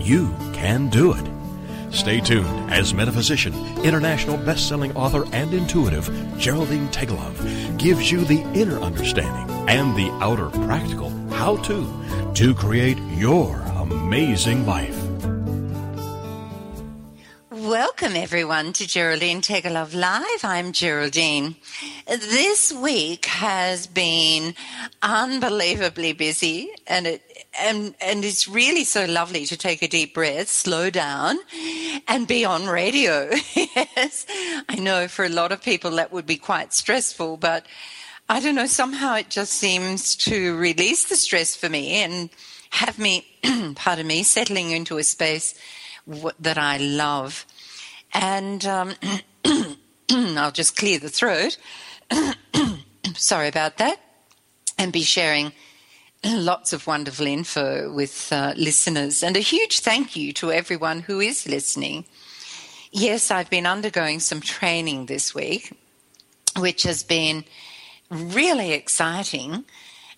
You can do it. Stay tuned as metaphysician, international best-selling author, and intuitive Geraldine Teggelove gives you the inner understanding and the outer practical how-to to create your amazing life. Welcome everyone to Geraldine Teggelove Live. I'm Geraldine. This week has been unbelievably busy and it and and it's really so lovely to take a deep breath, slow down, and be on radio. yes, I know for a lot of people that would be quite stressful, but I don't know. Somehow it just seems to release the stress for me and have me, pardon me, settling into a space that I love. And um, I'll just clear the throat. Sorry about that. And be sharing lots of wonderful info with uh, listeners. And a huge thank you to everyone who is listening. Yes, I've been undergoing some training this week, which has been really exciting.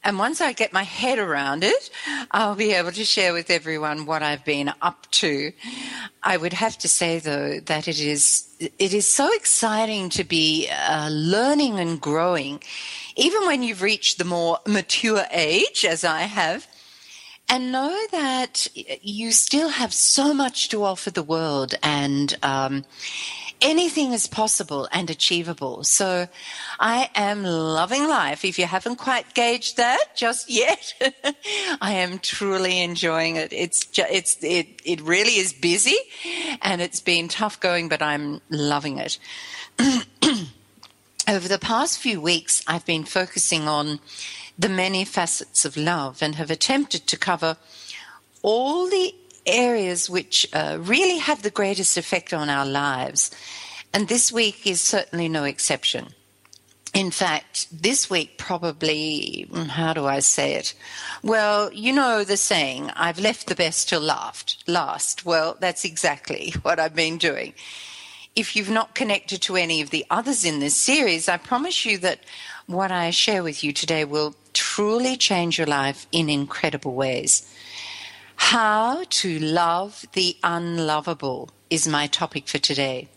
And once I get my head around it, I'll be able to share with everyone what I've been up to. I would have to say though that it is it is so exciting to be uh, learning and growing, even when you've reached the more mature age, as I have, and know that you still have so much to offer the world and. Um, anything is possible and achievable. So I am loving life. If you haven't quite gauged that just yet, I am truly enjoying it. It's ju- it's it it really is busy and it's been tough going, but I'm loving it. Over the past few weeks, I've been focusing on the many facets of love and have attempted to cover all the areas which uh, really have the greatest effect on our lives. And this week is certainly no exception. In fact, this week probably, mm, how do I say it? Well, you know the saying, I've left the best till last. last. Well, that's exactly what I've been doing. If you've not connected to any of the others in this series, I promise you that what I share with you today will truly change your life in incredible ways. How to love the unlovable is my topic for today.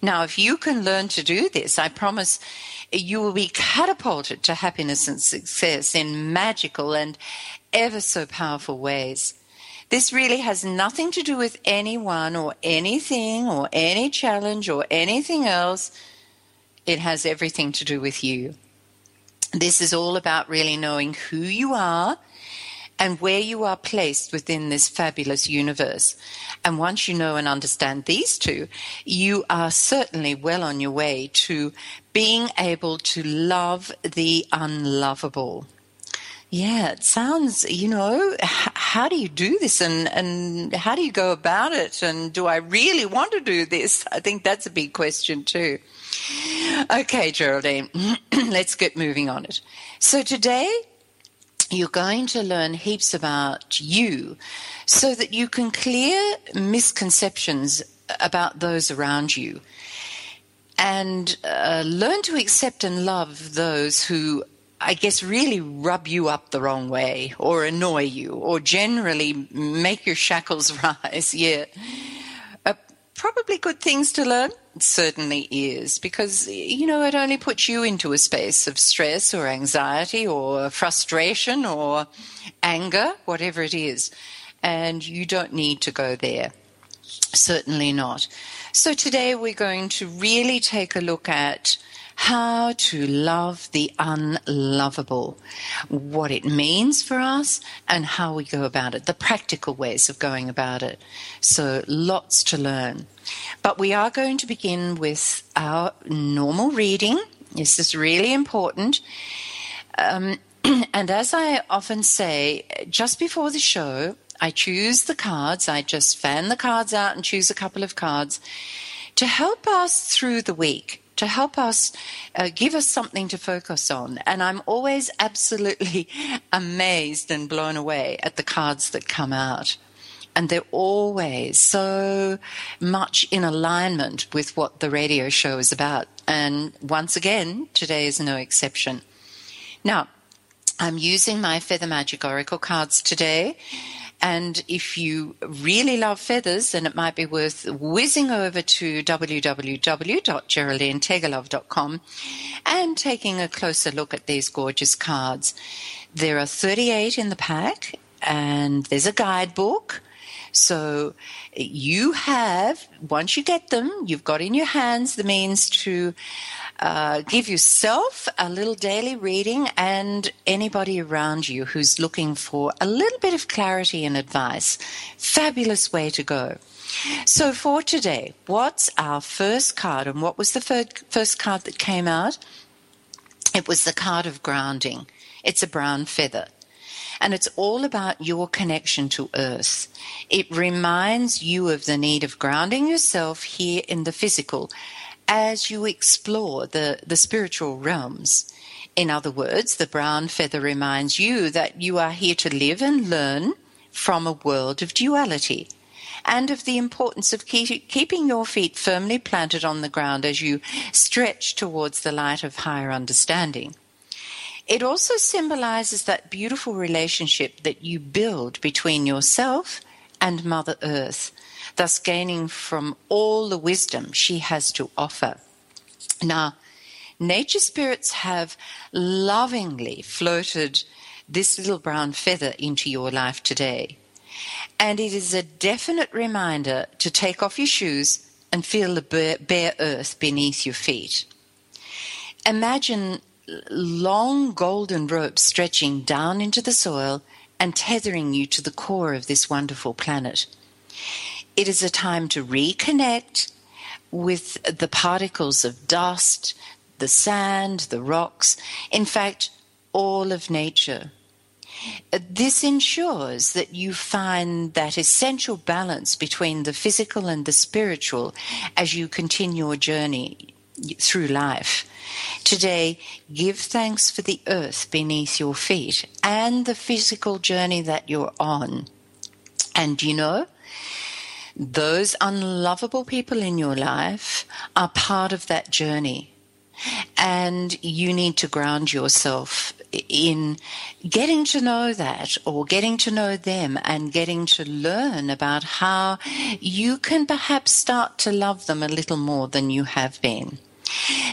Now, if you can learn to do this, I promise you will be catapulted to happiness and success in magical and ever so powerful ways. This really has nothing to do with anyone or anything or any challenge or anything else. It has everything to do with you. This is all about really knowing who you are and where you are placed within this fabulous universe. And once you know and understand these two, you are certainly well on your way to being able to love the unlovable. Yeah, it sounds, you know, how do you do this and, and how do you go about it? And do I really want to do this? I think that's a big question too. Okay, Geraldine, let's get moving on it. So today you're going to learn heaps about you so that you can clear misconceptions about those around you and uh, learn to accept and love those who I guess really rub you up the wrong way or annoy you or generally make your shackles rise. Yeah uh, probably good things to learn. Certainly is because, you know, it only puts you into a space of stress or anxiety or frustration or anger, whatever it is. And you don't need to go there. Certainly not. So today we're going to really take a look at how to love the unlovable, what it means for us, and how we go about it, the practical ways of going about it. So, lots to learn. But we are going to begin with our normal reading. This is really important. Um, and as I often say, just before the show, I choose the cards. I just fan the cards out and choose a couple of cards to help us through the week, to help us uh, give us something to focus on. And I'm always absolutely amazed and blown away at the cards that come out. And they're always so much in alignment with what the radio show is about. And once again, today is no exception. Now, I'm using my Feather Magic Oracle cards today. And if you really love feathers, then it might be worth whizzing over to www.geraldineteggelove.com and taking a closer look at these gorgeous cards. There are 38 in the pack, and there's a guidebook. So you have, once you get them, you've got in your hands the means to uh, give yourself a little daily reading and anybody around you who's looking for a little bit of clarity and advice. Fabulous way to go. So for today, what's our first card and what was the first card that came out? It was the card of grounding. It's a brown feather. And it's all about your connection to earth. It reminds you of the need of grounding yourself here in the physical as you explore the, the spiritual realms. In other words, the brown feather reminds you that you are here to live and learn from a world of duality and of the importance of keep, keeping your feet firmly planted on the ground as you stretch towards the light of higher understanding. It also symbolizes that beautiful relationship that you build between yourself and Mother Earth, thus gaining from all the wisdom she has to offer. Now, nature spirits have lovingly floated this little brown feather into your life today. And it is a definite reminder to take off your shoes and feel the bare, bare earth beneath your feet. Imagine long golden ropes stretching down into the soil and tethering you to the core of this wonderful planet. It is a time to reconnect with the particles of dust, the sand, the rocks, in fact, all of nature. This ensures that you find that essential balance between the physical and the spiritual as you continue your journey through life. Today, give thanks for the earth beneath your feet and the physical journey that you're on. And you know, those unlovable people in your life are part of that journey. And you need to ground yourself in getting to know that or getting to know them and getting to learn about how you can perhaps start to love them a little more than you have been.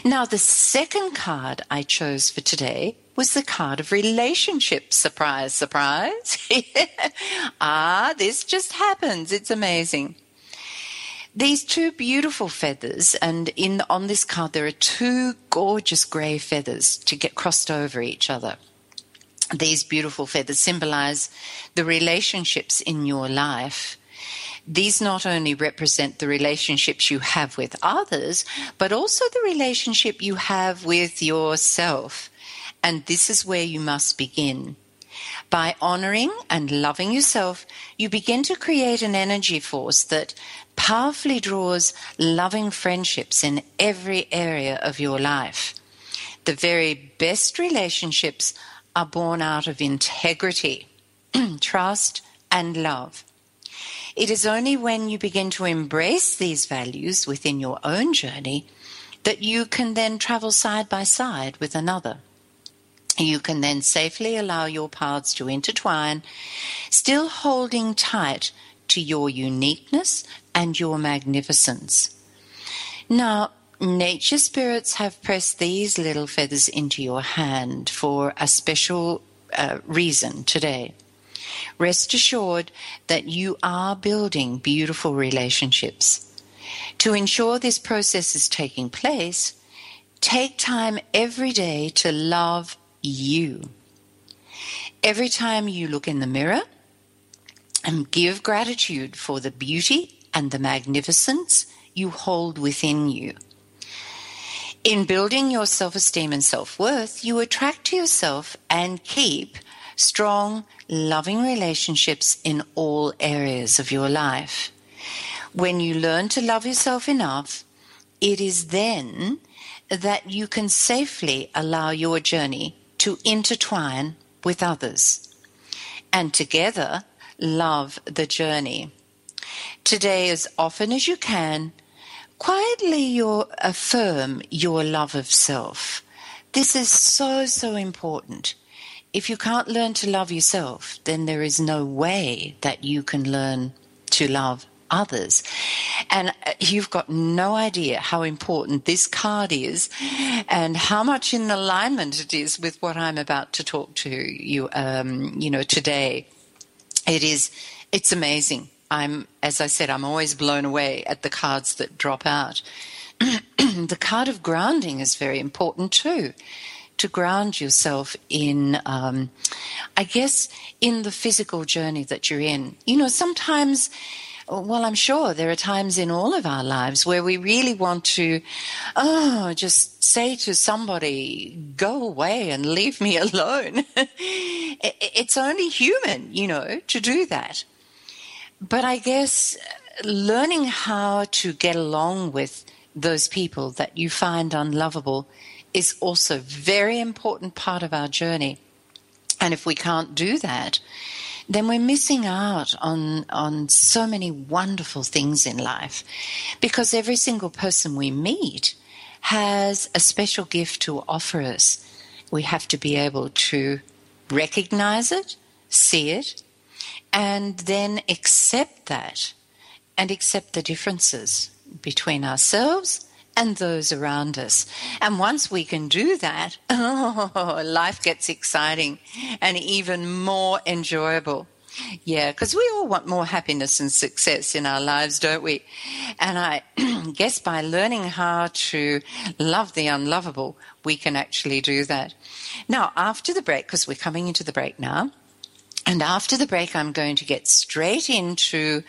Now, the second card I chose for today was the card of relationship. Surprise, surprise. ah, this just happens. It's amazing. These two beautiful feathers, and in on this card there are two gorgeous grey feathers to get crossed over each other. These beautiful feathers symbolize the relationships in your life these not only represent the relationships you have with others, but also the relationship you have with yourself. And this is where you must begin. By honoring and loving yourself, you begin to create an energy force that powerfully draws loving friendships in every area of your life. The very best relationships are born out of integrity, trust, and love. It is only when you begin to embrace these values within your own journey that you can then travel side by side with another. You can then safely allow your paths to intertwine, still holding tight to your uniqueness and your magnificence. Now, nature spirits have pressed these little feathers into your hand for a special uh, reason today. Rest assured that you are building beautiful relationships. To ensure this process is taking place, take time every day to love you. Every time you look in the mirror, and give gratitude for the beauty and the magnificence you hold within you. In building your self esteem and self worth, you attract to yourself and keep strong, loving relationships in all areas of your life. When you learn to love yourself enough, it is then that you can safely allow your journey to intertwine with others and together love the journey. Today, as often as you can, quietly affirm your love of self. This is so, so important. If you can't learn to love yourself, then there is no way that you can learn to love others. And uh, you've got no idea how important this card is and how much in alignment it is with what I'm about to talk to you, um, you know, today. It is, it's amazing. I'm, as I said, I'm always blown away at the cards that drop out. the card of grounding is very important too to ground yourself in, um, I guess, in the physical journey that you're in. You know, sometimes well, I'm sure there are times in all of our lives where we really want to, oh, just say to somebody, go away and leave me alone. it's only human, you know, to do that. But I guess learning how to get along with those people that you find unlovable is also a very important part of our journey. And if we can't do that, then we're missing out on, on so many wonderful things in life because every single person we meet has a special gift to offer us. We have to be able to recognize it, see it, and then accept that and accept the differences between ourselves and those around us. And once we can do that, oh, life gets exciting and even more enjoyable. Yeah, because we all want more happiness and success in our lives, don't we? And I guess by learning how to love the unlovable, we can actually do that. Now, after the break, because we're coming into the break now, and after the break, I'm going to get straight into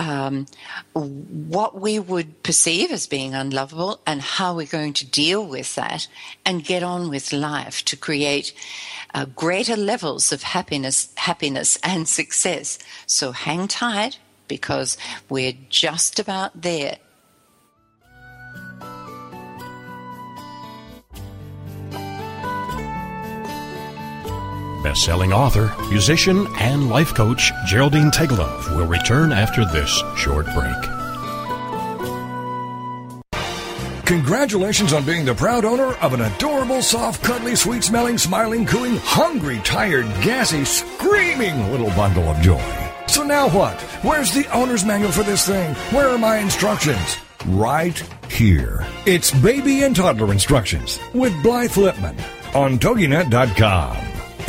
um, what we would perceive as being unlovable and how we're going to deal with that and get on with life to create uh, greater levels of happiness, happiness and success. So hang tight because we're just about there. Best-selling author, musician, and life coach Geraldine Teggelove will return after this short break. Congratulations on being the proud owner of an adorable, soft, cuddly, sweet smelling, smiling, cooing, hungry, tired, gassy, screaming little bundle of joy. So now what? Where's the owner's manual for this thing? Where are my instructions? Right here. It's baby and toddler instructions with Blythe Lipman on TogiNet.com.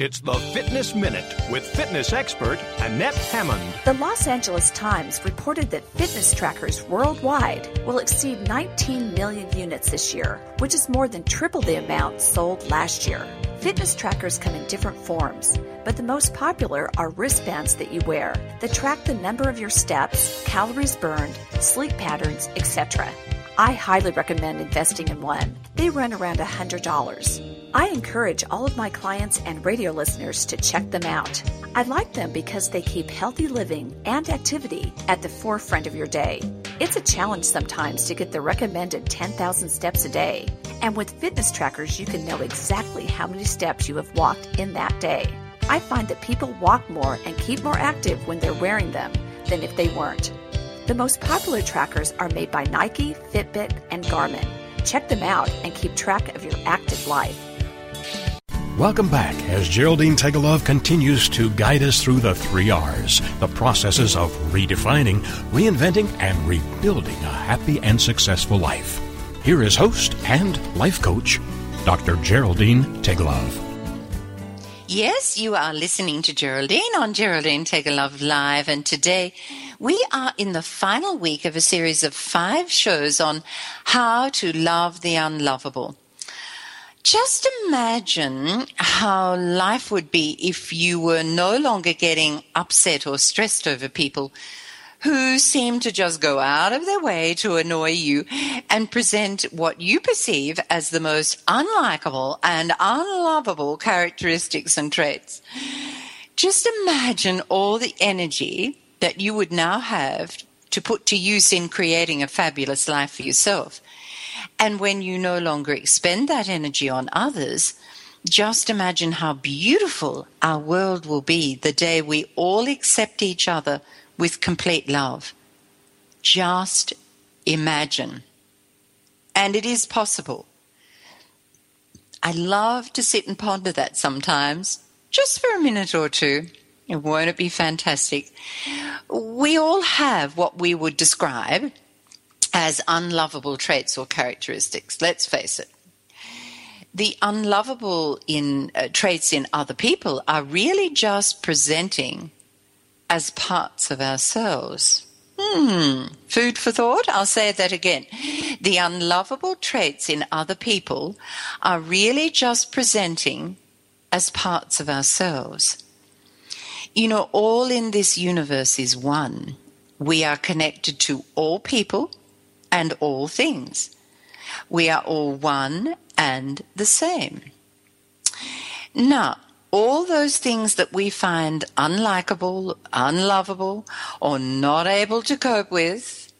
It's the Fitness Minute with fitness expert Annette Hammond. The Los Angeles Times reported that fitness trackers worldwide will exceed 19 million units this year, which is more than triple the amount sold last year. Fitness trackers come in different forms, but the most popular are wristbands that you wear that track the number of your steps, calories burned, sleep patterns, etc. I highly recommend investing in one. They run around $100. I encourage all of my clients and radio listeners to check them out. I like them because they keep healthy living and activity at the forefront of your day. It's a challenge sometimes to get the recommended 10,000 steps a day. And with fitness trackers, you can know exactly how many steps you have walked in that day. I find that people walk more and keep more active when they're wearing them than if they weren't. The most popular trackers are made by Nike, Fitbit, and Garmin. Check them out and keep track of your active life. Welcome back as Geraldine Teggelove continues to guide us through the three R's, the processes of redefining, reinventing, and rebuilding a happy and successful life. here is host and life coach, Dr. Geraldine Teggelove. Yes, you are listening to Geraldine on Geraldine Teggelove Live, and today we are in the final week of a series of five shows on how to love the unlovable. Just imagine how life would be if you were no longer getting upset or stressed over people who seem to just go out of their way to annoy you and present what you perceive as the most unlikable and unlovable characteristics and traits. Just imagine all the energy that you would now have to put to use in creating a fabulous life for yourself. And when you no longer expend that energy on others, just imagine how beautiful our world will be the day we all accept each other with complete love. Just imagine. And it is possible. I love to sit and ponder that sometimes, just for a minute or two. Won't it be fantastic? We all have what we would describe as unlovable traits or characteristics. Let's face it. The unlovable in uh, traits in other people are really just presenting as parts of ourselves. Hmm, food for thought? I'll say that again. The unlovable traits in other people are really just presenting as parts of ourselves. You know, all in this universe is one. We are connected to all people and all things. We are all one and the same. Now, all those things that we find unlikable, unlovable, or not able to cope with,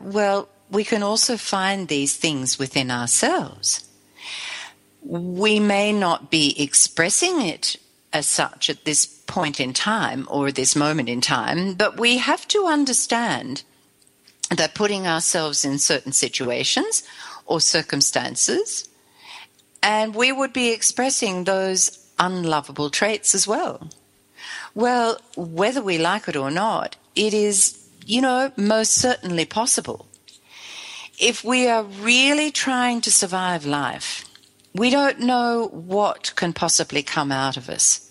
well, we can also find these things within ourselves. We may not be expressing it as such at this point in time or this moment in time, but we have to understand that putting ourselves in certain situations or circumstances, and we would be expressing those unlovable traits as well. Well, whether we like it or not, it is, you know, most certainly possible. If we are really trying to survive life, we don't know what can possibly come out of us.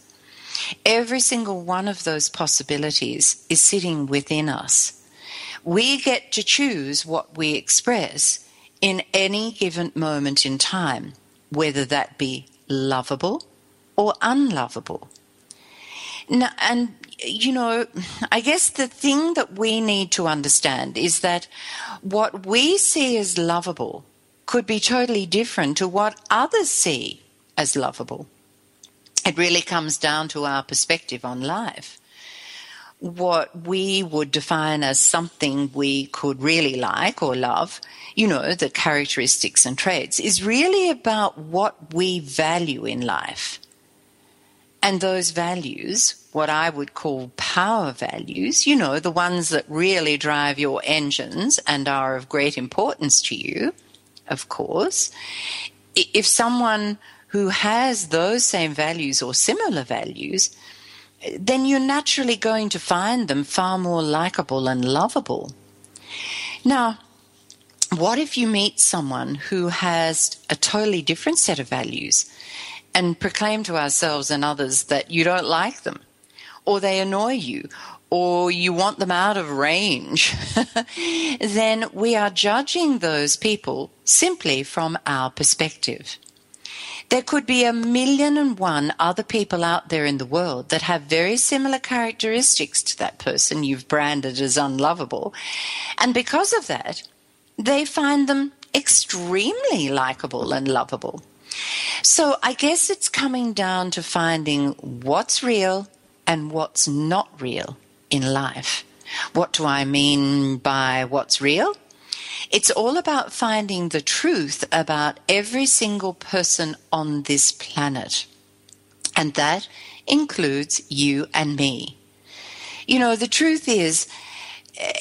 Every single one of those possibilities is sitting within us. We get to choose what we express in any given moment in time, whether that be lovable or unlovable. Now, and you know, I guess the thing that we need to understand is that what we see as lovable could be totally different to what others see as lovable. It really comes down to our perspective on life. What we would define as something we could really like or love, you know, the characteristics and traits, is really about what we value in life. And those values, what I would call power values, you know, the ones that really drive your engines and are of great importance to you, of course, if someone who has those same values or similar values, then you're naturally going to find them far more likable and lovable. Now, what if you meet someone who has a totally different set of values and proclaim to ourselves and others that you don't like them, or they annoy you, or you want them out of range, then we are judging those people simply from our perspective. There could be a million and one other people out there in the world that have very similar characteristics to that person you've branded as unlovable. And because of that, they find them extremely likable and lovable. So I guess it's coming down to finding what's real and what's not real in life. What do I mean by what's real? It's all about finding the truth about every single person on this planet. And that includes you and me. You know, the truth is,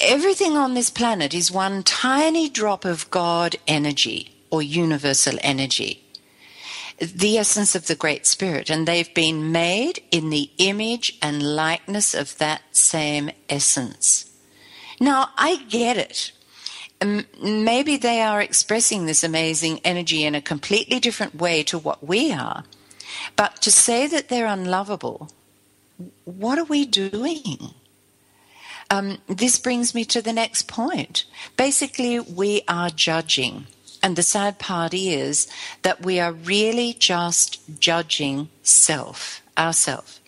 everything on this planet is one tiny drop of God energy or universal energy the essence of the Great Spirit, and they've been made in the image and likeness of that same essence. Now, I get it. Maybe they are expressing this amazing energy in a completely different way to what we are. But to say that they're unlovable, what are we doing? Um, this brings me to the next point. Basically, we are judging. And the sad part is that we are really just judging self, ourself.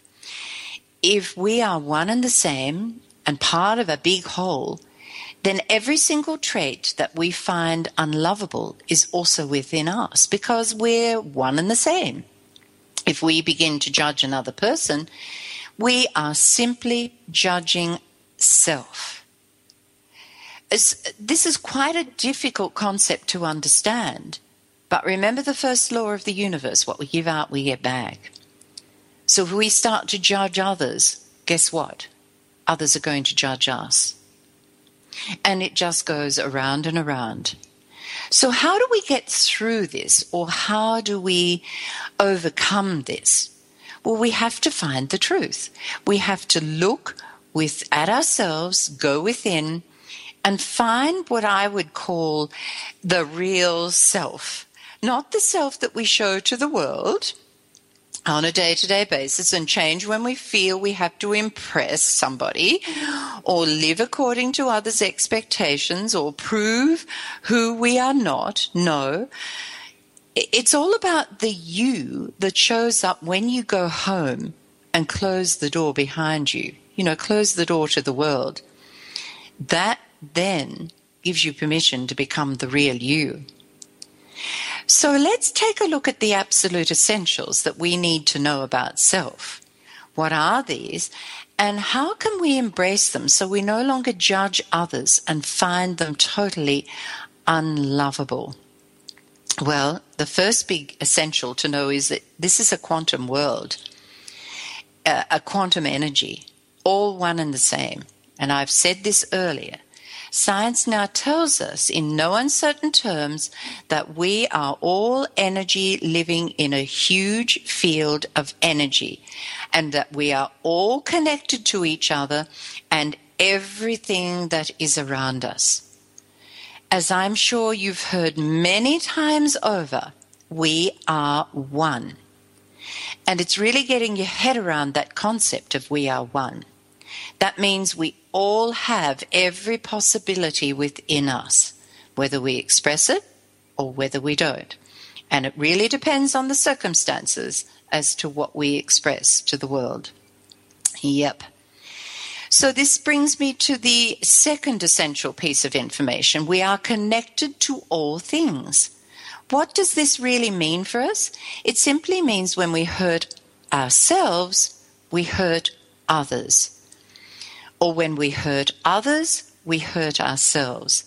If we are one and the same and part of a big whole, then every single trait that we find unlovable is also within us because we're one and the same. If we begin to judge another person, we are simply judging self. this is quite a difficult concept to understand, but remember the first law of the universe what we give out, we get back. So if we start to judge others, guess what? Others are going to judge us. And it just goes around and around. So, how do we get through this, or how do we overcome this? Well, we have to find the truth. We have to look with at ourselves, go within, and find what I would call the real self, not the self that we show to the world on a day to day basis and change when we feel we have to impress somebody or live according to others' expectations or prove who we are not. No. It's all about the you that shows up when you go home and close the door behind you. You know, close the door to the world. That then gives you permission to become the real you. So let's take a look at the absolute essentials that we need to know about self. What are these? And how can we embrace them so we no longer judge others and find them totally unlovable? Well, the first big essential to know is that this is a quantum world, uh, a, quantum energy, all one and the same. And I've said this earlier. Science now tells us in no uncertain terms that we are all energy living in a huge field of energy and that we are all connected to each other and everything that is around us. As I'm sure you've heard many times over, we are one. And it's really getting your head around that concept of we are one. That means we all have every possibility within us, whether we express it or whether we don't. And it really depends on the circumstances as to what we express to the world. Yep. So this brings me to the second essential piece of information. We are connected to all things. What does this really mean for us? It simply means when we hurt ourselves, we hurt others or when we hurt others, we hurt ourselves.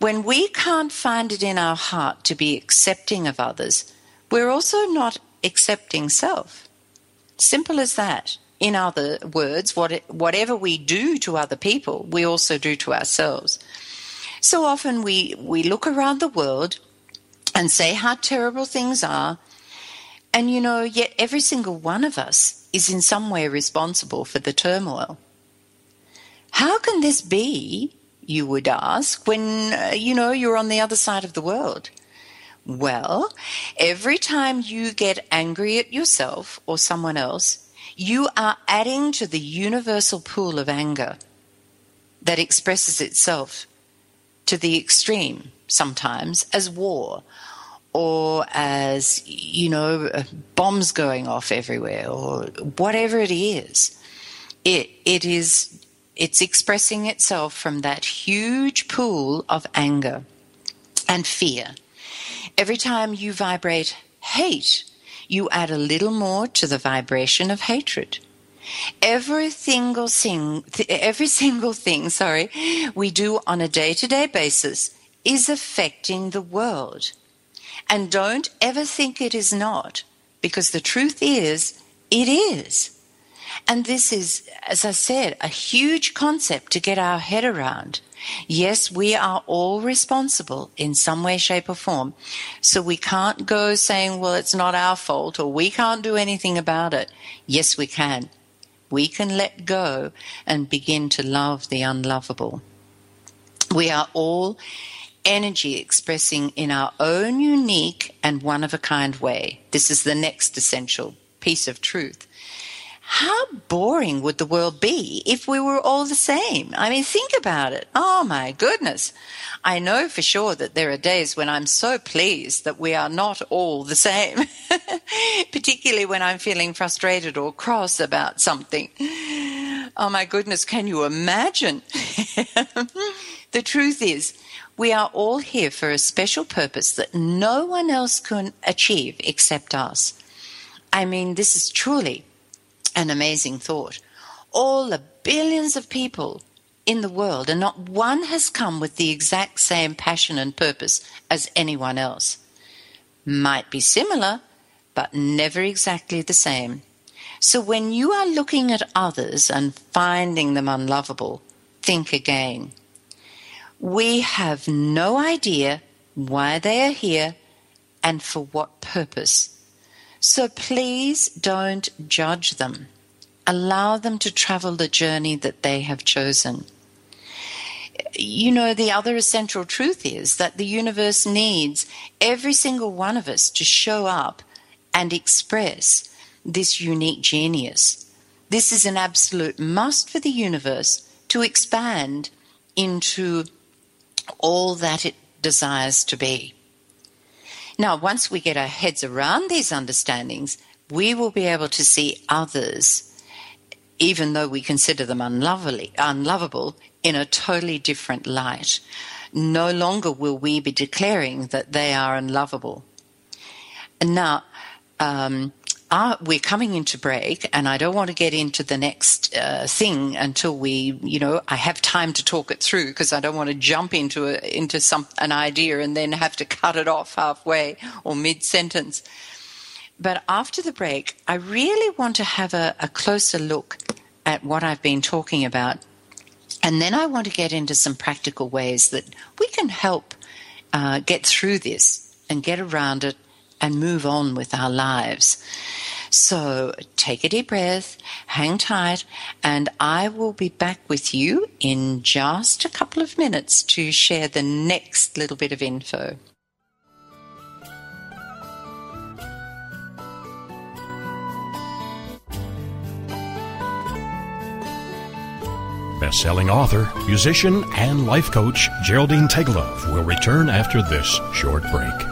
When we can't find it in our heart to be accepting of others, we're also not accepting self. Simple as that. In other words, what, whatever we do to other people, we also do to ourselves. So often we, we look around the world and say how terrible things are, and you know, yet every single one of us is in some way responsible for the turmoil. How can this be, you would ask, when, uh, you know, you're on the other side of the world? Well, every time you get angry at yourself or someone else, you are adding to the universal pool of anger that expresses itself to the extreme sometimes as war or as, you know, bombs going off everywhere or whatever it is. It, it is it's expressing itself from that huge pool of anger and fear. Every time you vibrate hate, you add a little more to the vibration of hatred. Every single thing, every single thing, sorry, we do on a day-to-day basis is affecting the world. And don't ever think it is not, because the truth is, it is. And this is, as I said, a huge concept to get our head around. Yes, we are all responsible in some way, shape, or form. So we can't go saying, well, it's not our fault or we can't do anything about it. Yes, we can. We can let go and begin to love the unlovable. We are all energy expressing in our own unique and one of a kind way. This is the next essential piece of truth. How boring would the world be if we were all the same? I mean, think about it. Oh my goodness. I know for sure that there are days when I'm so pleased that we are not all the same, particularly when I'm feeling frustrated or cross about something. Oh my goodness, can you imagine? the truth is, we are all here for a special purpose that no one else can achieve except us. I mean, this is truly an amazing thought. All the billions of people in the world, and not one has come with the exact same passion and purpose as anyone else. Might be similar, but never exactly the same. So when you are looking at others and finding them unlovable, think again. We have no idea why they are here and for what purpose. So please don't judge them. Allow them to travel the journey that they have chosen. You know, the other essential truth is that the universe needs every single one of us to show up and express this unique genius. This is an absolute must for the universe to expand into all that it desires to be. Now, once we get our heads around these understandings, we will be able to see others, even though we consider them unlovely, unlovable, in a totally different light. No longer will we be declaring that they are unlovable. And now, um, uh, we're coming into break, and I don't want to get into the next uh, thing until we, you know, I have time to talk it through because I don't want to jump into a, into some an idea and then have to cut it off halfway or mid sentence. But after the break, I really want to have a, a closer look at what I've been talking about, and then I want to get into some practical ways that we can help uh, get through this and get around it and move on with our lives. So take a deep breath, hang tight, and I will be back with you in just a couple of minutes to share the next little bit of info. Best-selling author, musician, and life coach Geraldine Teggelove will return after this short break.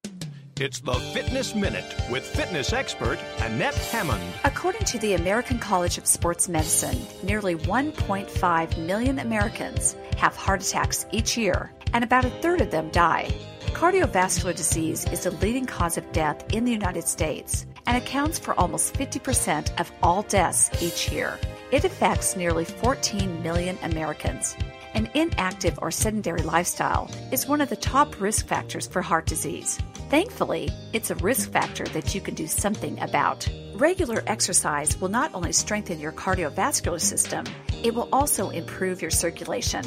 It's the Fitness Minute with fitness expert Annette Hammond. According to the American College of Sports Medicine, nearly 1.5 million Americans have heart attacks each year, and about a third of them die. Cardiovascular disease is the leading cause of death in the United States and accounts for almost 50% of all deaths each year. It affects nearly 14 million Americans. An inactive or sedentary lifestyle is one of the top risk factors for heart disease. Thankfully, it's a risk factor that you can do something about. Regular exercise will not only strengthen your cardiovascular system, it will also improve your circulation.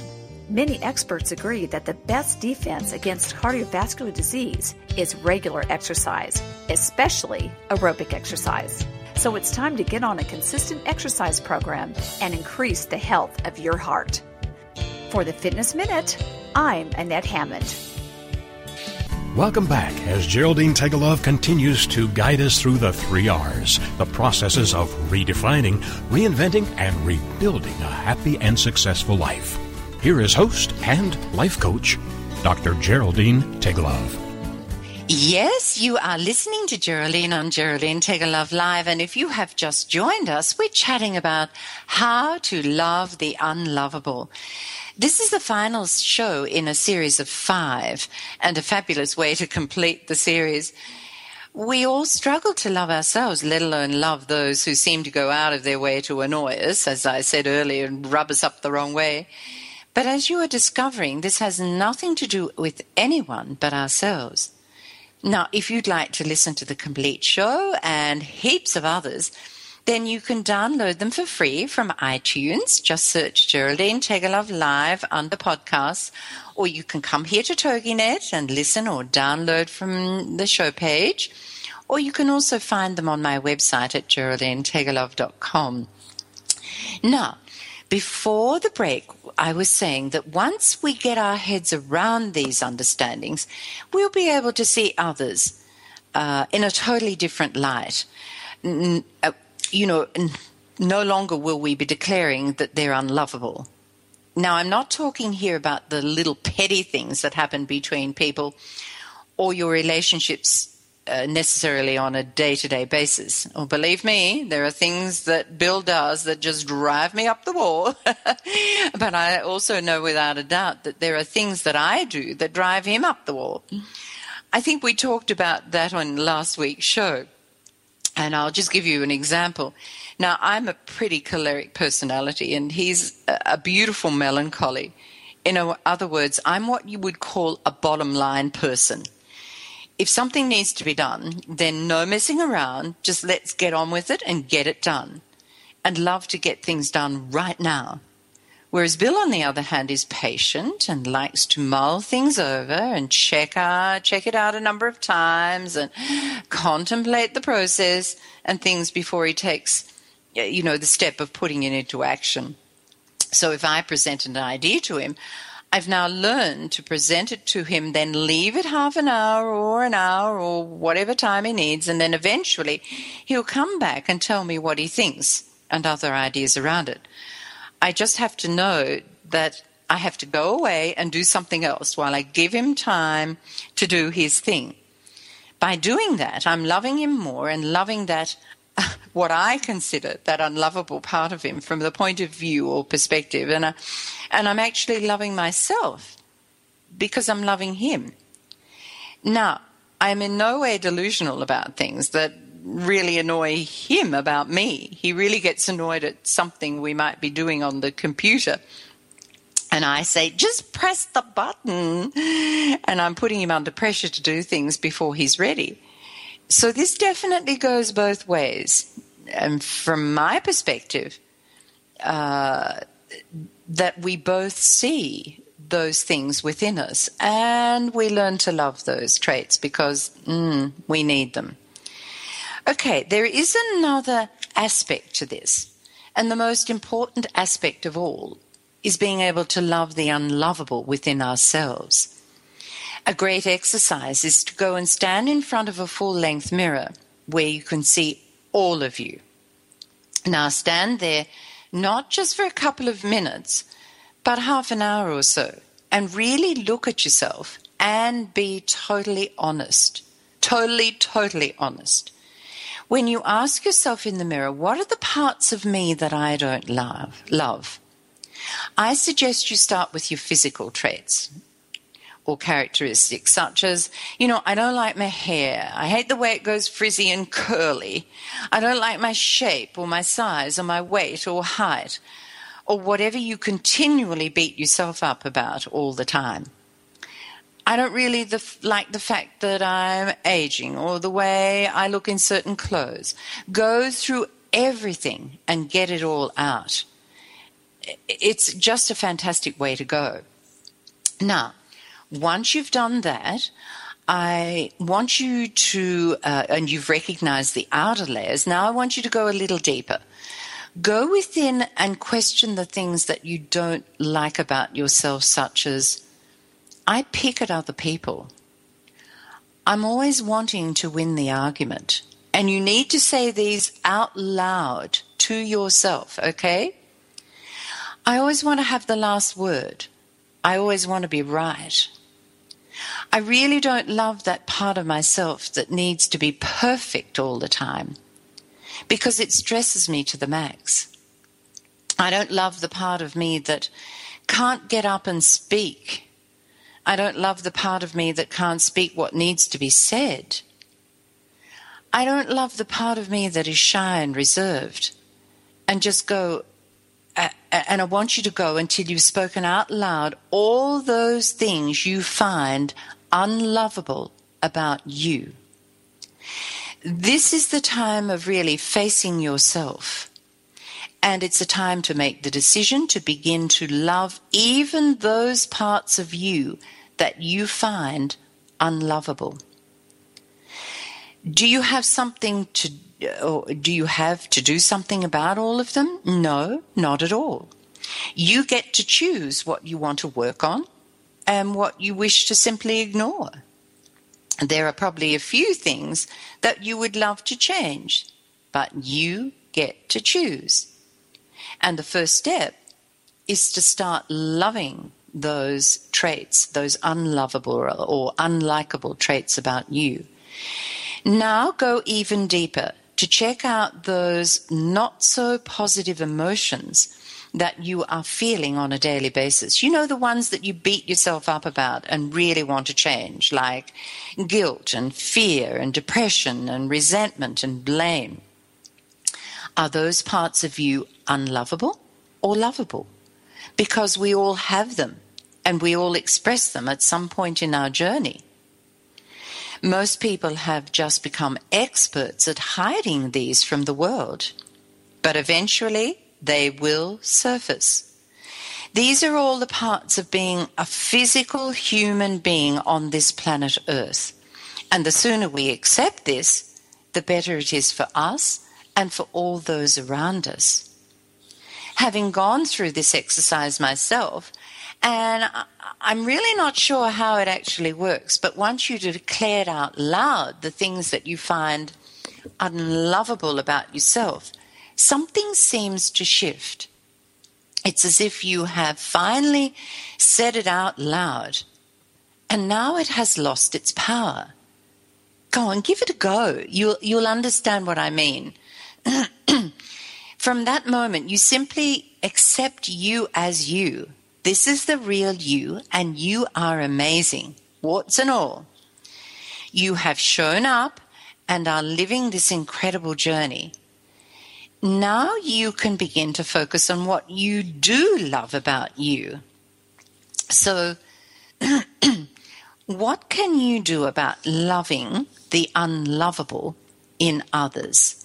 Many experts agree that the best defense against cardiovascular disease is regular exercise, especially aerobic exercise. So it's time to get on a consistent exercise program and increase the health of your heart. For the Fitness Minute, I'm Annette Hammond. Welcome back as Geraldine Teggelove continues to guide us through the three R's, the processes of redefining, reinventing, and rebuilding a happy and successful life. here is host and life coach, Dr. Geraldine Teggelove. Yes, you are listening to Geraldine on Geraldine Teggelove Live. And if you have just joined us, we're chatting about how to love the unlovable. This is the final show in a series of five and a fabulous way to complete the series. We all struggle to love ourselves, let alone love those who seem to go out of their way to annoy us, as I said earlier, and rub us up the wrong way. But as you are discovering, this has nothing to do with anyone but ourselves. Now, if you'd like to listen to the complete show and heaps of others, then you can download them for free from iTunes. Just search Geraldine Teggelove Live under podcasts, or you can come here to TogiNet and listen or download from the show page, or you can also find them on my website at geraldineteggelove.com. Now, before the break, I was saying that once we get our heads around these understandings, we'll be able to see others uh, in a totally different light. You know, no longer will we be declaring that they're unlovable. Now, I'm not talking here about the little petty things that happen between people or your relationships uh, necessarily on a day to day basis. Or believe me, there are things that Bill does that just drive me up the wall. but I also know without a doubt that there are things that I do that drive him up the wall. I think we talked about that on last week's show. And I'll just give you an example. Now, I'm a pretty choleric personality, and he's a beautiful melancholy. In other words, I'm what you would call a bottom line person. If something needs to be done, then no messing around, just let's get on with it and get it done. And love to get things done right now. Whereas Bill, on the other hand, is patient and likes to mull things over and check out, check it out a number of times and contemplate the process and things before he takes, you know, the step of putting it into action. So if I present an idea to him, I've now learned to present it to him, then leave it half an hour or an hour or whatever time he needs, and then eventually he'll come back and tell me what he thinks and other ideas around it. I just have to know that I have to go away and do something else while I give him time to do his thing. By doing that, I'm loving him more and loving that what I consider that unlovable part of him from the point of view or perspective, and I, and I'm actually loving myself because I'm loving him. Now, I'm in no way delusional about things that really annoy him about me. He really gets annoyed at something we might be doing on the computer. And I say, just press the button. And I'm putting him under pressure to do things before he's ready. So this definitely goes both ways. And from my perspective, uh, that we both see those things within us and we learn to love those traits because mm, we need them. Okay, there is another aspect to this, and the most important aspect of all is being able to love the unlovable within ourselves. A great exercise is to go and stand in front of a full length mirror where you can see all of you. Now stand there not just for a couple of minutes, but half an hour or so, and really look at yourself and be totally honest. Totally, totally honest when you ask yourself in the mirror, what are the parts of me that I don't love? Love. I suggest you start with your physical traits or characteristics, such as, you know, I don't like my hair. I hate the way it goes frizzy and curly. I don't like my shape or my size or my weight or height or whatever you continually beat yourself up about all the time. I don't really the, like the fact that I'm aging or the way I look in certain clothes. Go through everything and get it all out. It's just a fantastic way to go. Now, once you've done that, I want you to, uh, and you've recognized the outer layers, now I want you to go a little deeper. Go within and question the things that you don't like about yourself, such as I pick at other people. I'm always wanting to win the argument. And you need to say these out loud to yourself, okay? I always want to have the last word. I always want to be right. I really don't love that part of myself that needs to be perfect all the time because it stresses me to the max. I don't love the part of me that can't get up and speak. I don't love the part of me that can't speak what needs to be said. I don't love the part of me that is shy and reserved and just go, and I want you to go until you've spoken out loud all those things you find unlovable about you. This is the time of really facing yourself. And it's a time to make the decision to begin to love even those parts of you that you find unlovable. Do you have something to or do you have to do something about all of them? No, not at all. You get to choose what you want to work on and what you wish to simply ignore. There are probably a few things that you would love to change, but you get to choose. And the first step is to start loving those traits, those unlovable or unlikable traits about you. Now go even deeper to check out those not so positive emotions that you are feeling on a daily basis. You know, the ones that you beat yourself up about and really want to change, like guilt and fear and depression and resentment and blame. Are those parts of you unlovable or lovable? Because we all have them and we all express them at some point in our journey. Most people have just become experts at hiding these from the world, but eventually they will surface. These are all the parts of being a physical human being on this planet Earth. And the sooner we accept this, the better it is for us and for all those around us. Having gone through this exercise myself, and I'm really not sure how it actually works, but once you declare it out loud the things that you find unlovable about yourself, something seems to shift. It's as if you have finally said it out loud, and now it has lost its power. Go on, give it a go. You'll, you'll understand what I mean. From that moment, you simply accept you as you. This is the real you, and you are amazing, warts and all. You have shown up and are living this incredible journey. Now you can begin to focus on what you do love about you. So, what can you do about loving the unlovable in others?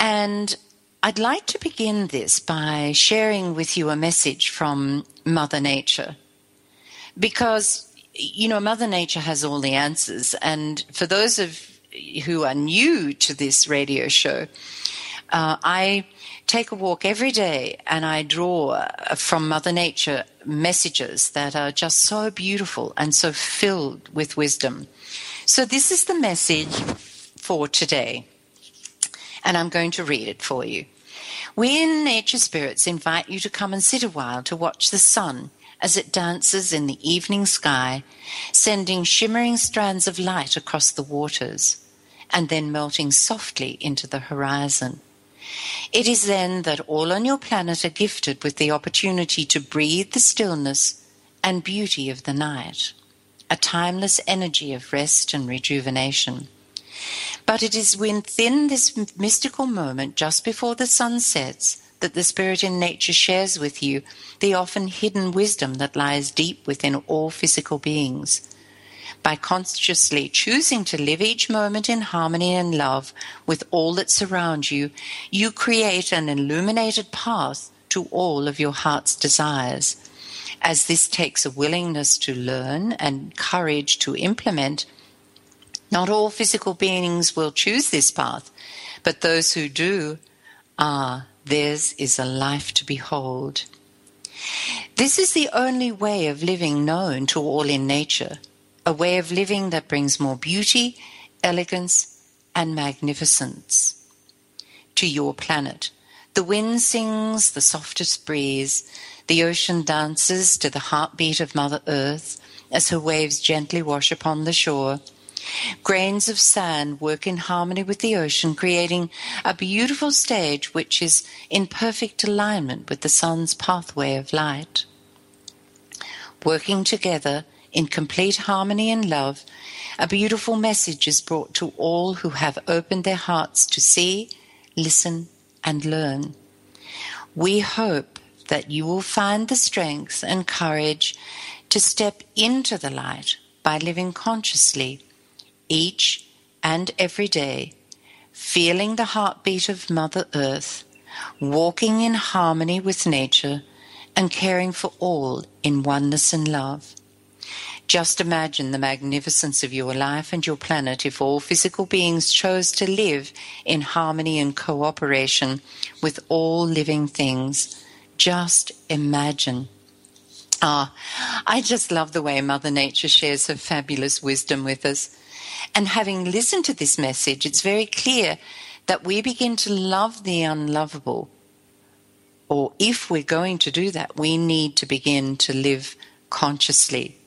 And I'd like to begin this by sharing with you a message from Mother Nature. Because, you know, Mother Nature has all the answers. And for those of who are new to this radio show, uh, I take a walk every day and I draw uh, from Mother Nature messages that are just so beautiful and so filled with wisdom. So, this is the message for today, and I'm going to read it for you. We in Nature Spirits invite you to come and sit a while to watch the sun as it dances in the evening sky, sending shimmering strands of light across the waters and then melting softly into the horizon. It is then that all on your planet are gifted with the opportunity to breathe the stillness and beauty of the night, a timeless energy of rest and rejuvenation. But it is within this mystical moment just before the sun sets that the spirit in nature shares with you the often hidden wisdom that lies deep within all physical beings by consciously choosing to live each moment in harmony and love with all that surrounds you, you create an illuminated path to all of your heart's desires. As this takes a willingness to learn and courage to implement, not all physical beings will choose this path, but those who do, ah, theirs is a life to behold. This is the only way of living known to all in nature a way of living that brings more beauty, elegance, and magnificence to your planet. The wind sings the softest breeze. The ocean dances to the heartbeat of Mother Earth as her waves gently wash upon the shore. Grains of sand work in harmony with the ocean, creating a beautiful stage which is in perfect alignment with the sun's pathway of light. Working together in complete harmony and love, a beautiful message is brought to all who have opened their hearts to see, listen, and learn. We hope that you will find the strength and courage to step into the light by living consciously each and every day, feeling the heartbeat of Mother Earth, walking in harmony with nature, and caring for all in oneness and love. Just imagine the magnificence of your life and your planet if all physical beings chose to live in harmony and cooperation with all living things. Just imagine. Ah, I just love the way Mother Nature shares her fabulous wisdom with us. And having listened to this message, it's very clear that we begin to love the unlovable. Or if we're going to do that, we need to begin to live consciously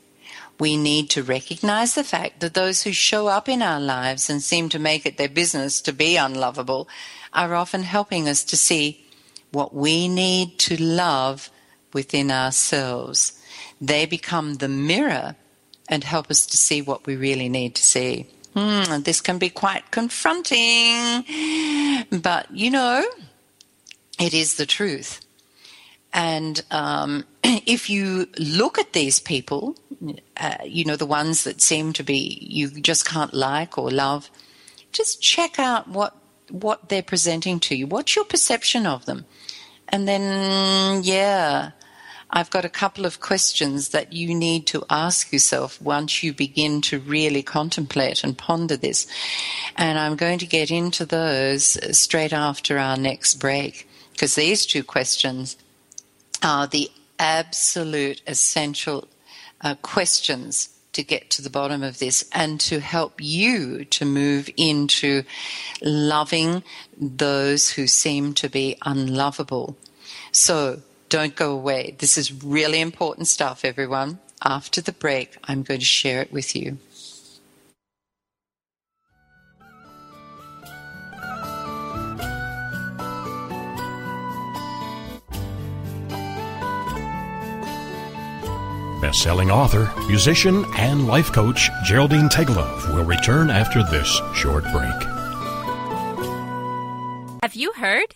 we need to recognize the fact that those who show up in our lives and seem to make it their business to be unlovable are often helping us to see what we need to love within ourselves. They become the mirror and help us to see what we really need to see. Hmm, this can be quite confronting, but you know, it is the truth. And um, if you look at these people, uh, you know, the ones that seem to be you just can't like or love, just check out what what they're presenting to you. What's your perception of them? And then, yeah, I've got a couple of questions that you need to ask yourself once you begin to really contemplate and ponder this. And I'm going to get into those straight after our next break because these two questions are the absolute essential uh, questions to get to the bottom of this and to help you to move into loving those who seem to be unlovable. So don't go away. This is really important stuff, everyone. After the break, I'm going to share it with you. Best-selling author, musician, and life coach Geraldine Teggelove will return after this short break. Have you heard?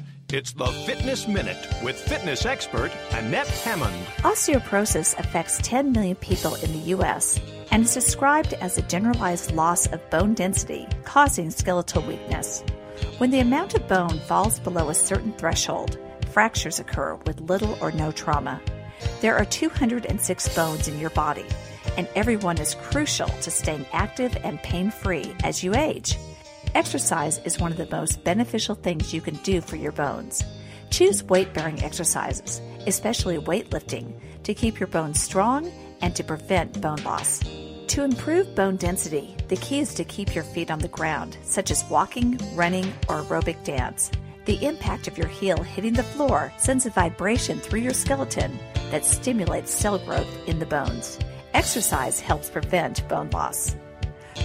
It's the Fitness Minute with fitness expert Annette Hammond. Osteoporosis affects 10 million people in the U.S. and is described as a generalized loss of bone density causing skeletal weakness. When the amount of bone falls below a certain threshold, fractures occur with little or no trauma. There are 206 bones in your body, and every one is crucial to staying active and pain free as you age. Exercise is one of the most beneficial things you can do for your bones. Choose weight bearing exercises, especially weightlifting, to keep your bones strong and to prevent bone loss. To improve bone density, the key is to keep your feet on the ground, such as walking, running, or aerobic dance. The impact of your heel hitting the floor sends a vibration through your skeleton that stimulates cell growth in the bones. Exercise helps prevent bone loss.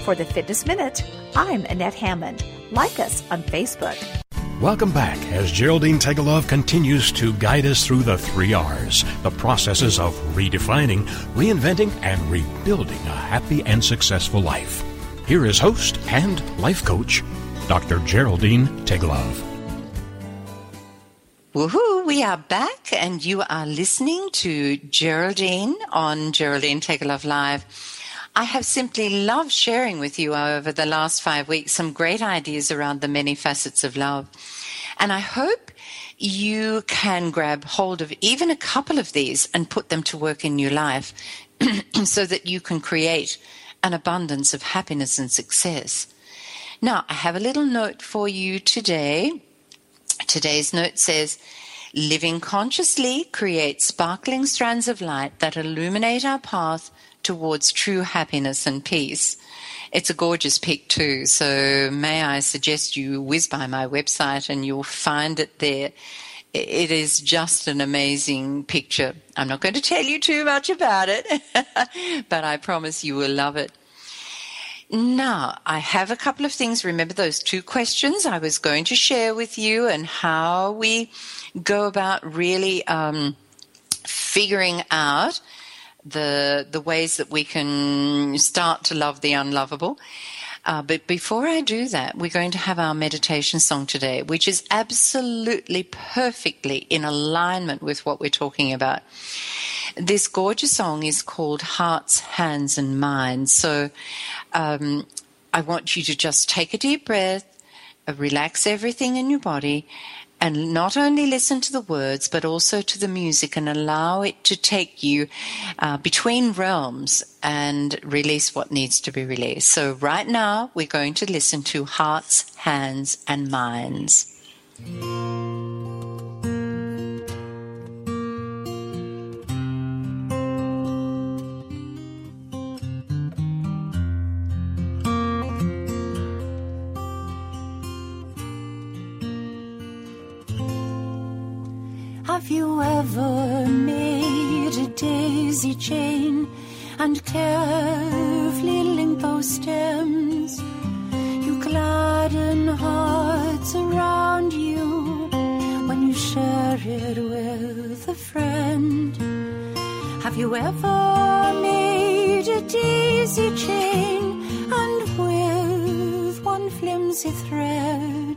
For the Fitness Minute, I'm Annette Hammond. Like us on Facebook. Welcome back as Geraldine Teggelove continues to guide us through the three R's, the processes of redefining, reinventing, and rebuilding a happy and successful life. Here is host and life coach, Dr. Geraldine Teggelove. Woohoo, we are back and you are listening to Geraldine on Geraldine Teggelove Live. I have simply loved sharing with you over the last five weeks some great ideas around the many facets of love. And I hope you can grab hold of even a couple of these and put them to work in your life so that you can create an abundance of happiness and success. Now, I have a little note for you today. Today's note says, Living consciously creates sparkling strands of light that illuminate our path towards true happiness and peace. It's a gorgeous pic too, so may I suggest you whiz by my website and you'll find it there. It is just an amazing picture. I'm not going to tell you too much about it, but I promise you will love it. Now, I have a couple of things. Remember those two questions I was going to share with you and how we go about really um, figuring out the the ways that we can start to love the unlovable. Uh, but before I do that, we're going to have our meditation song today, which is absolutely perfectly in alignment with what we're talking about. This gorgeous song is called Hearts, Hands, and Minds. So um, I want you to just take a deep breath, relax everything in your body, and not only listen to the words, but also to the music and allow it to take you uh, between realms and release what needs to be released. So, right now, we're going to listen to Hearts, Hands, and Minds. Have you ever made a daisy chain and carefully linked those stems? You gladden hearts around you when you share it with a friend. Have you ever made a daisy chain and with one flimsy thread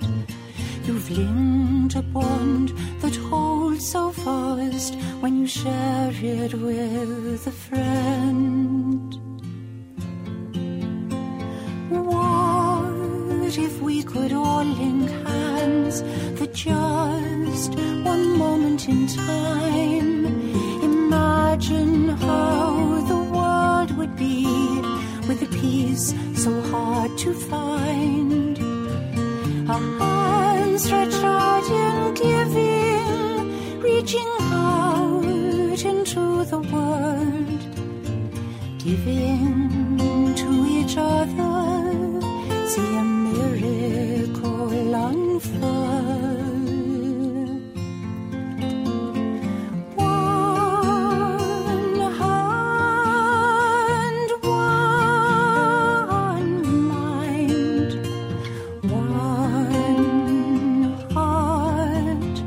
you've linked a bond that holds so fast when you share it with a friend. What if we could all link hands for just one moment in time? Imagine how the world would be with a peace so hard to find. A hand stretched out in giving, to each other, see a miracle unfurl. One one mind, one heart.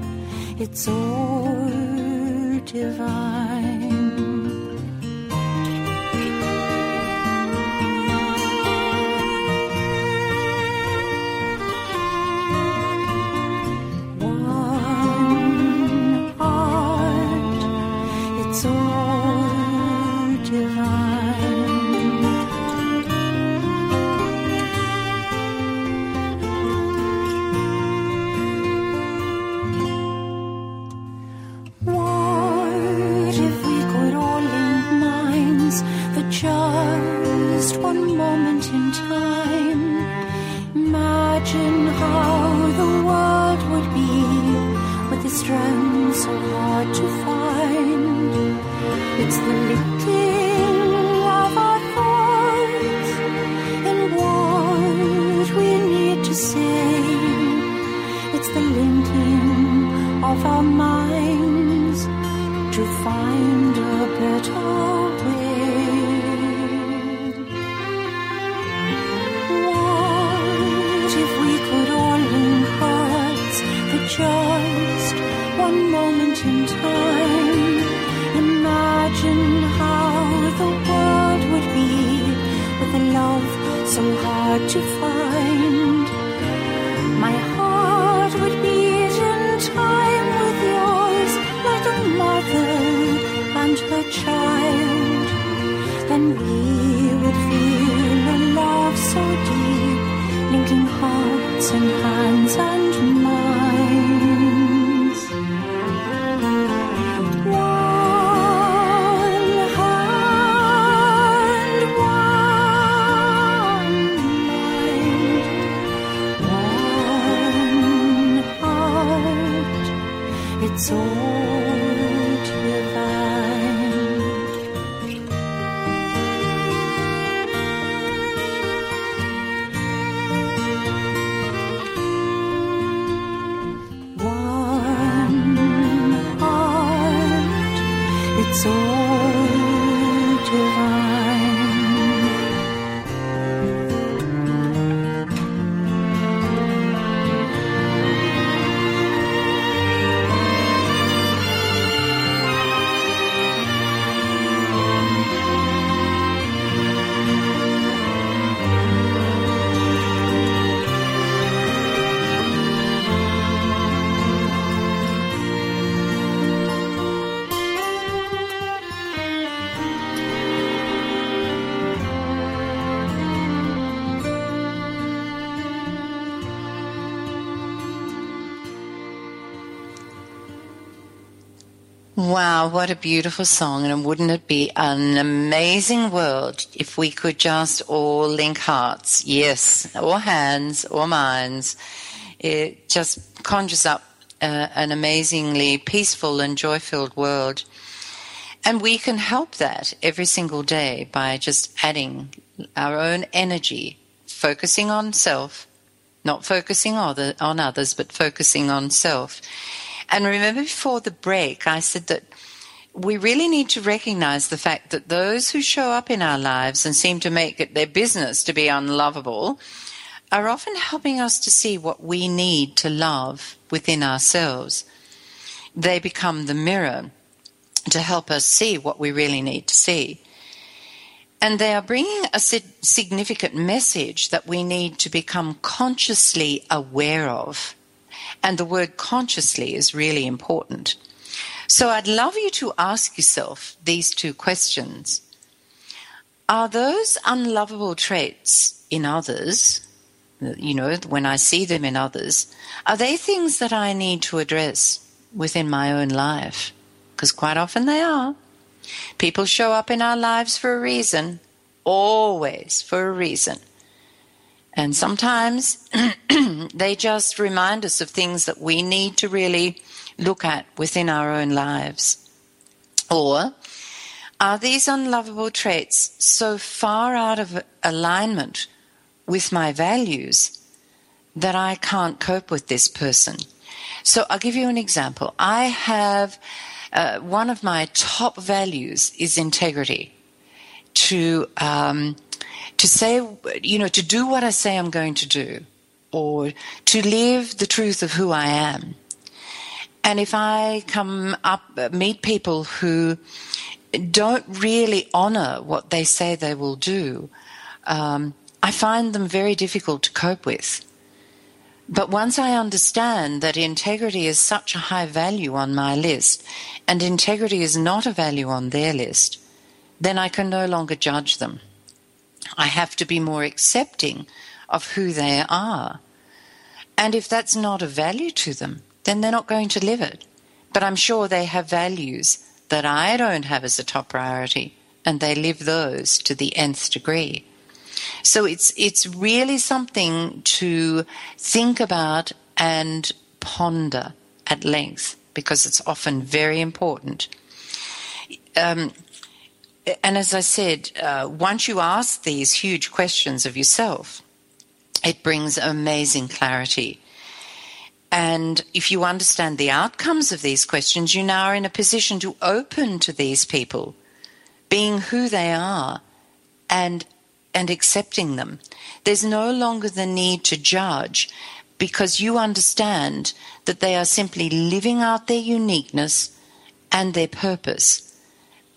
It's all divine. It's Wow, what a beautiful song. And wouldn't it be an amazing world if we could just all link hearts? Yes, or hands or minds. It just conjures up uh, an amazingly peaceful and joy filled world. And we can help that every single day by just adding our own energy, focusing on self, not focusing on, the, on others, but focusing on self. And remember before the break, I said that we really need to recognize the fact that those who show up in our lives and seem to make it their business to be unlovable are often helping us to see what we need to love within ourselves. They become the mirror to help us see what we really need to see. And they are bringing a significant message that we need to become consciously aware of. And the word consciously is really important. So I'd love you to ask yourself these two questions. Are those unlovable traits in others, you know, when I see them in others, are they things that I need to address within my own life? Because quite often they are. People show up in our lives for a reason, always for a reason. And sometimes they just remind us of things that we need to really look at within our own lives. Or are these unlovable traits so far out of alignment with my values that I can't cope with this person? So I'll give you an example. I have uh, one of my top values is integrity. To um, to say, you know, to do what I say I'm going to do, or to live the truth of who I am. And if I come up, meet people who don't really honor what they say they will do, um, I find them very difficult to cope with. But once I understand that integrity is such a high value on my list, and integrity is not a value on their list, then I can no longer judge them. I have to be more accepting of who they are. And if that's not a value to them, then they're not going to live it. But I'm sure they have values that I don't have as a top priority, and they live those to the nth degree. So it's it's really something to think about and ponder at length because it's often very important. Um, and as I said, uh, once you ask these huge questions of yourself, it brings amazing clarity. And if you understand the outcomes of these questions, you now are in a position to open to these people, being who they are and and accepting them. There's no longer the need to judge because you understand that they are simply living out their uniqueness and their purpose.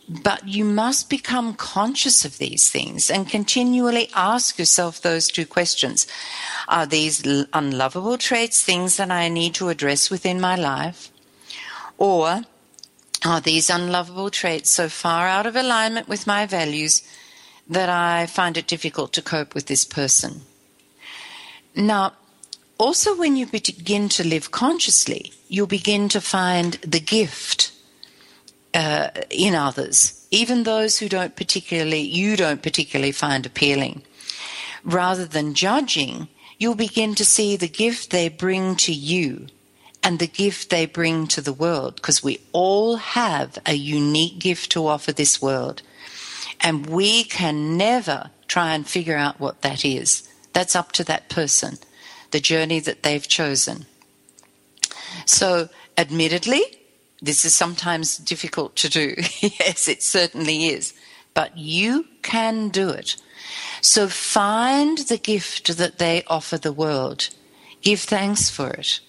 But you must become conscious of these things and continually ask yourself those two questions. Are these unlovable traits things that I need to address within my life? Or are these unlovable traits so far out of alignment with my values that I find it difficult to cope with this person? Now, also when you begin to live consciously, you'll begin to find the gift uh, in others, even those who don't particularly, you don't particularly find appealing. Rather than judging, you'll begin to see the gift they bring to you and the gift they bring to the world, because we all have a unique gift to offer this world. And we can never try and figure out what that is. That's up to that person, the journey that they've chosen. So, admittedly, this is sometimes difficult to do. yes, it certainly is. But you can do it. So find the gift that they offer the world. Give thanks for it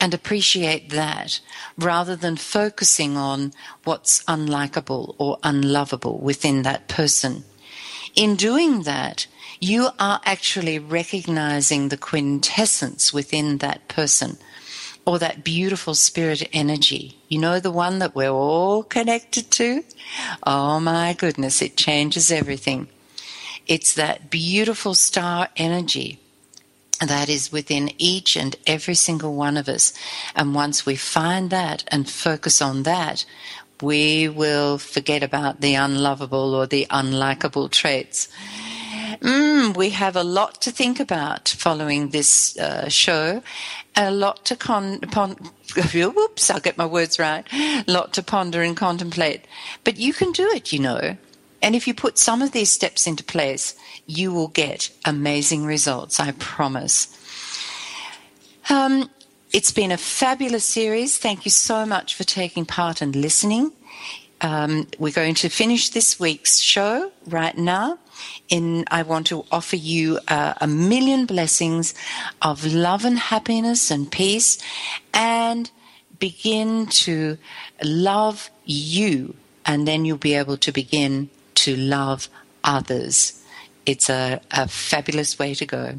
and appreciate that rather than focusing on what's unlikable or unlovable within that person. In doing that, you are actually recognizing the quintessence within that person or that beautiful spirit energy. You know, the one that we're all connected to? Oh my goodness, it changes everything. It's that beautiful star energy that is within each and every single one of us. And once we find that and focus on that, we will forget about the unlovable or the unlikable traits. Mm, we have a lot to think about following this uh, show, a lot to con. Pon- I'll get my words right. A lot to ponder and contemplate. But you can do it, you know. And if you put some of these steps into place, you will get amazing results, I promise. Um, it's been a fabulous series. Thank you so much for taking part and listening. Um, we're going to finish this week's show right now in I want to offer you uh, a million blessings of love and happiness and peace and begin to love you and then you'll be able to begin to love others. It's a, a fabulous way to go.